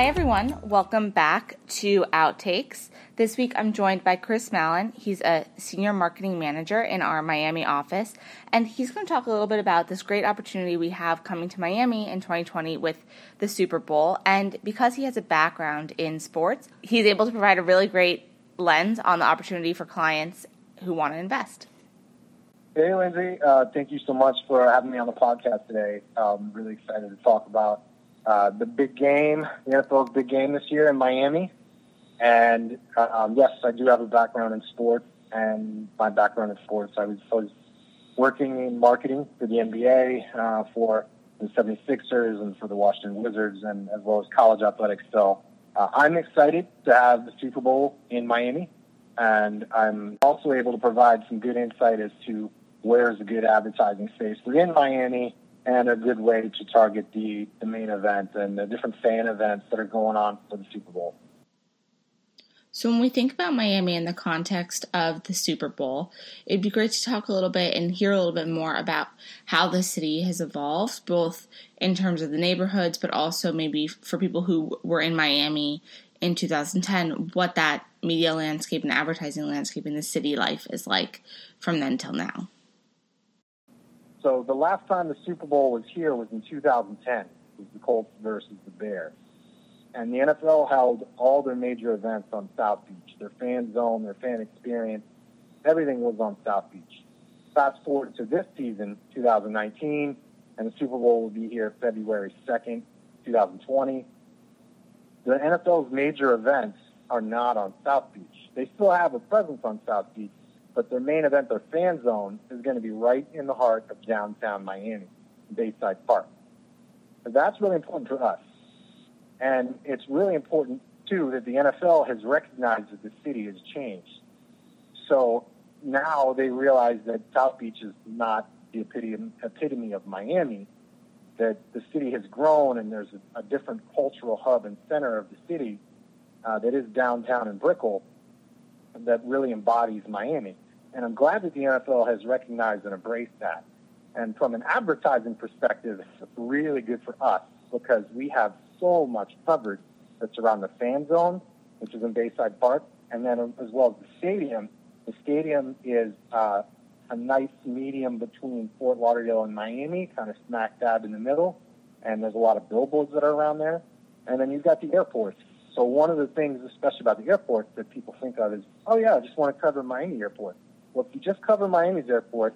Hi, everyone. Welcome back to Outtakes. This week I'm joined by Chris Mallen. He's a senior marketing manager in our Miami office, and he's going to talk a little bit about this great opportunity we have coming to Miami in 2020 with the Super Bowl. And because he has a background in sports, he's able to provide a really great lens on the opportunity for clients who want to invest. Hey, Lindsay. Uh, thank you so much for having me on the podcast today. I'm really excited to talk about uh, the big game, the NFL's big game this year in Miami. And um, yes, I do have a background in sports, and my background in sports, I was, I was working in marketing for the NBA, uh, for the 76ers, and for the Washington Wizards, and as well as college athletics. So uh, I'm excited to have the Super Bowl in Miami, and I'm also able to provide some good insight as to where is a good advertising space within Miami and a good way to target the, the main event and the different fan events that are going on for the Super Bowl. So, when we think about Miami in the context of the Super Bowl, it'd be great to talk a little bit and hear a little bit more about how the city has evolved, both in terms of the neighborhoods, but also maybe for people who were in Miami in 2010, what that media landscape and advertising landscape in the city life is like from then till now. So the last time the Super Bowl was here was in 2010. It was the Colts versus the Bears. And the NFL held all their major events on South Beach. Their fan zone, their fan experience, everything was on South Beach. Fast forward to this season, 2019, and the Super Bowl will be here February 2nd, 2020. The NFL's major events are not on South Beach. They still have a presence on South Beach, but their main event, their fan zone, is going to be right in the heart of downtown Miami, Bayside Park. That's really important to us. And it's really important, too, that the NFL has recognized that the city has changed. So now they realize that South Beach is not the epitome, epitome of Miami, that the city has grown and there's a, a different cultural hub and center of the city uh, that is downtown in Brickell that really embodies Miami. And I'm glad that the NFL has recognized and embraced that. And from an advertising perspective, it's really good for us because we have so much coverage that's around the fan zone, which is in Bayside Park, and then as well as the stadium. The stadium is uh, a nice medium between Fort Lauderdale and Miami, kind of smack dab in the middle. And there's a lot of billboards that are around there. And then you've got the airport. So one of the things, especially about the airport, that people think of is, oh yeah, I just want to cover Miami Airport. Well, if you just cover Miami's airport,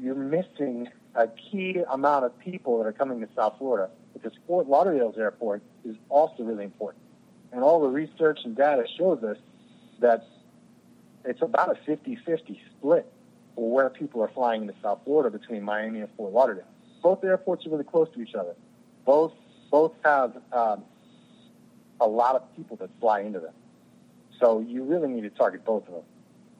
you're missing a key amount of people that are coming to South Florida because Fort Lauderdale's airport is also really important. And all the research and data shows us that it's about a 50-50 split for where people are flying into South Florida between Miami and Fort Lauderdale. Both airports are really close to each other. Both both have um, a lot of people that fly into them. So you really need to target both of them.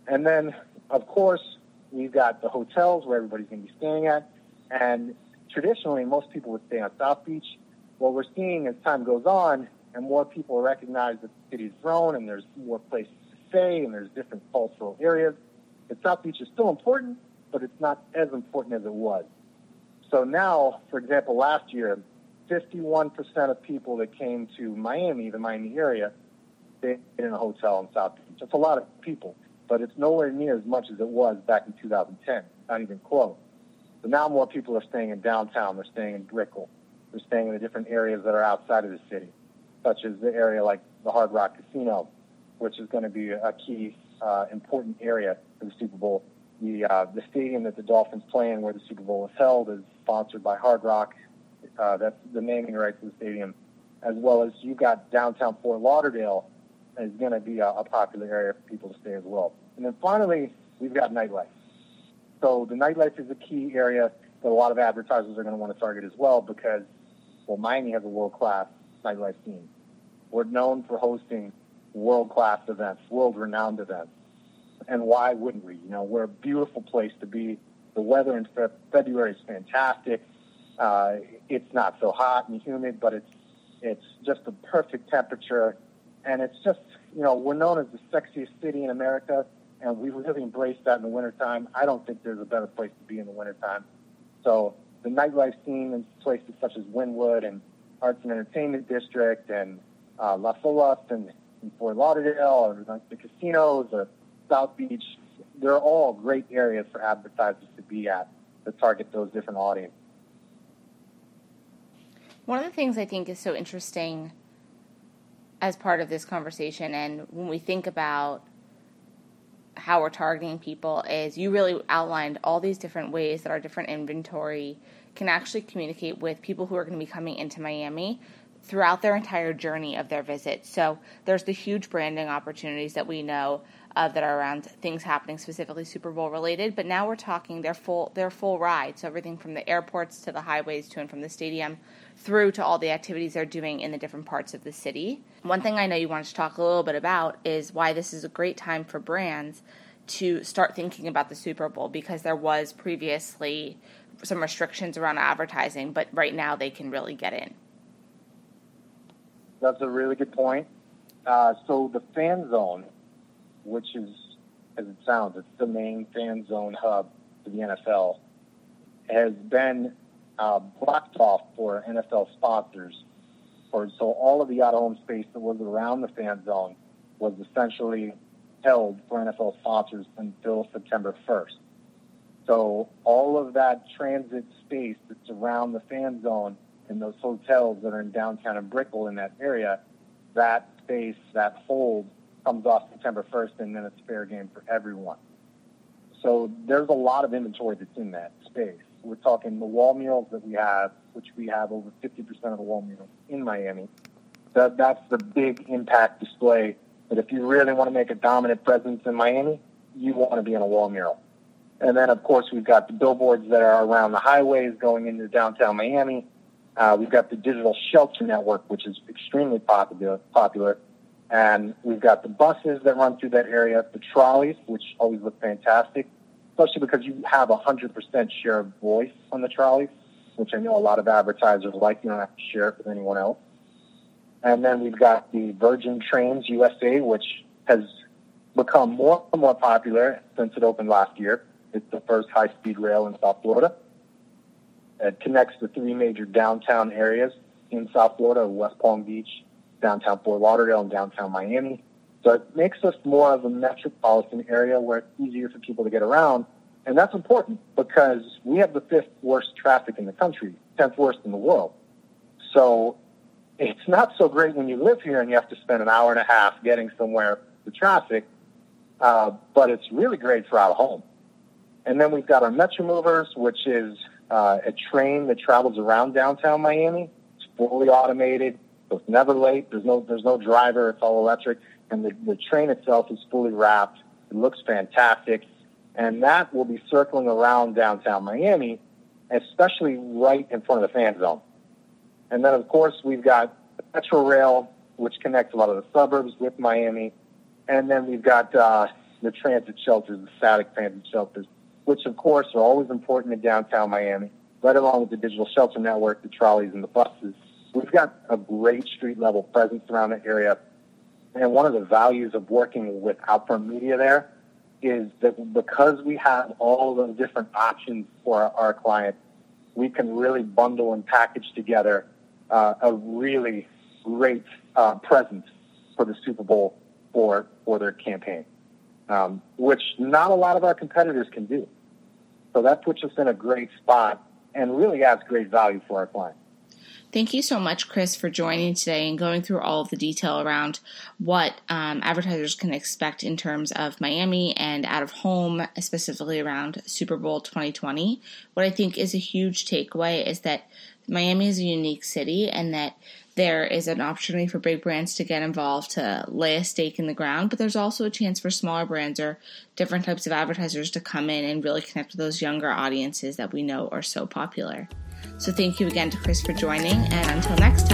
And then, of course, we've got the hotels where everybody's going to be staying at. And traditionally, most people would stay on South Beach. What we're seeing as time goes on, and more people recognize that the city's grown and there's more places to stay and there's different cultural areas, that South Beach is still important, but it's not as important as it was. So now, for example, last year, 51% of people that came to Miami, the Miami area, stayed in a hotel in South Beach. That's a lot of people, but it's nowhere near as much as it was back in 2010, not even close. So now more people are staying in downtown. They're staying in Brickell. They're staying in the different areas that are outside of the city, such as the area like the Hard Rock Casino, which is going to be a key, uh, important area for the Super Bowl. The, uh, the stadium that the Dolphins play in where the Super Bowl is held is sponsored by Hard Rock. Uh, that's the naming rights of the stadium, as well as you've got downtown Fort Lauderdale is going to be a, a popular area for people to stay as well. And then finally, we've got nightlife. So the nightlife is a key area that a lot of advertisers are going to want to target as well because, well, Miami has a world-class nightlife scene. We're known for hosting world-class events, world-renowned events. And why wouldn't we? You know, we're a beautiful place to be. The weather in February is fantastic. Uh, it's not so hot and humid, but it's it's just the perfect temperature, and it's just you know we're known as the sexiest city in America, and we really embrace that in the wintertime. I don't think there's a better place to be in the wintertime. So the nightlife scene in places such as Wynwood and Arts and Entertainment District and uh, Las Olas and, and Fort Lauderdale, or the casinos, or South Beach. They're all great areas for advertisers to be at to target those different audiences. One of the things I think is so interesting as part of this conversation, and when we think about how we're targeting people, is you really outlined all these different ways that our different inventory can actually communicate with people who are going to be coming into Miami throughout their entire journey of their visit. So there's the huge branding opportunities that we know that are around things happening specifically Super Bowl related. But now we're talking their full their full ride. So everything from the airports to the highways to and from the stadium through to all the activities they're doing in the different parts of the city. One thing I know you wanted to talk a little bit about is why this is a great time for brands to start thinking about the Super Bowl because there was previously some restrictions around advertising, but right now they can really get in. That's a really good point. Uh, so the fan zone, which is, as it sounds, it's the main fan zone hub for the NFL, has been uh, blocked off for NFL sponsors. For, so all of the out-of-home space that was around the fan zone was essentially held for NFL sponsors until September 1st. So all of that transit space that's around the fan zone and those hotels that are in downtown and Brickell in that area, that space, that hold comes off September 1st and then it's fair game for everyone. So there's a lot of inventory that's in that space. We're talking the wall murals that we have, which we have over 50% of the wall murals in Miami. That, that's the big impact display that if you really want to make a dominant presence in Miami, you want to be in a wall mural. And then, of course, we've got the billboards that are around the highways going into downtown Miami. Uh, we've got the digital shelter network, which is extremely popular, popular. And we've got the buses that run through that area, the trolleys, which always look fantastic, especially because you have a 100% share of voice on the trolleys, which I know a lot of advertisers like. You don't have to share it with anyone else. And then we've got the Virgin Trains USA, which has become more and more popular since it opened last year. It's the first high-speed rail in South Florida. It connects the three major downtown areas in South Florida, West Palm Beach, downtown Fort Lauderdale, and downtown Miami. So it makes us more of a metropolitan area where it's easier for people to get around. And that's important because we have the fifth worst traffic in the country, 10th worst in the world. So it's not so great when you live here and you have to spend an hour and a half getting somewhere with traffic, uh, but it's really great for out of home. And then we've got our Metro Movers, which is uh, a train that travels around downtown Miami. It's fully automated, so it's never late. There's no there's no driver. It's all electric, and the, the train itself is fully wrapped. It looks fantastic, and that will be circling around downtown Miami, especially right in front of the fan zone. And then of course we've got the Metro Rail, which connects a lot of the suburbs with Miami, and then we've got uh, the transit shelters, the static transit shelters which of course are always important in downtown Miami, right along with the digital shelter network, the trolleys and the buses. We've got a great street level presence around the area. And one of the values of working with Outfront Media there is that because we have all those different options for our, clients, we can really bundle and package together uh, a really great uh, presence for the Super Bowl for, for their campaign, um, which not a lot of our competitors can do. So that puts us in a great spot and really adds great value for our clients. Thank you so much, Chris, for joining today and going through all of the detail around what um, advertisers can expect in terms of Miami and out of home, specifically around Super Bowl 2020. What I think is a huge takeaway is that Miami is a unique city and that there is an opportunity for big brands to get involved to lay a stake in the ground, but there's also a chance for smaller brands or different types of advertisers to come in and really connect with those younger audiences that we know are so popular. So thank you again to Chris for joining, and until next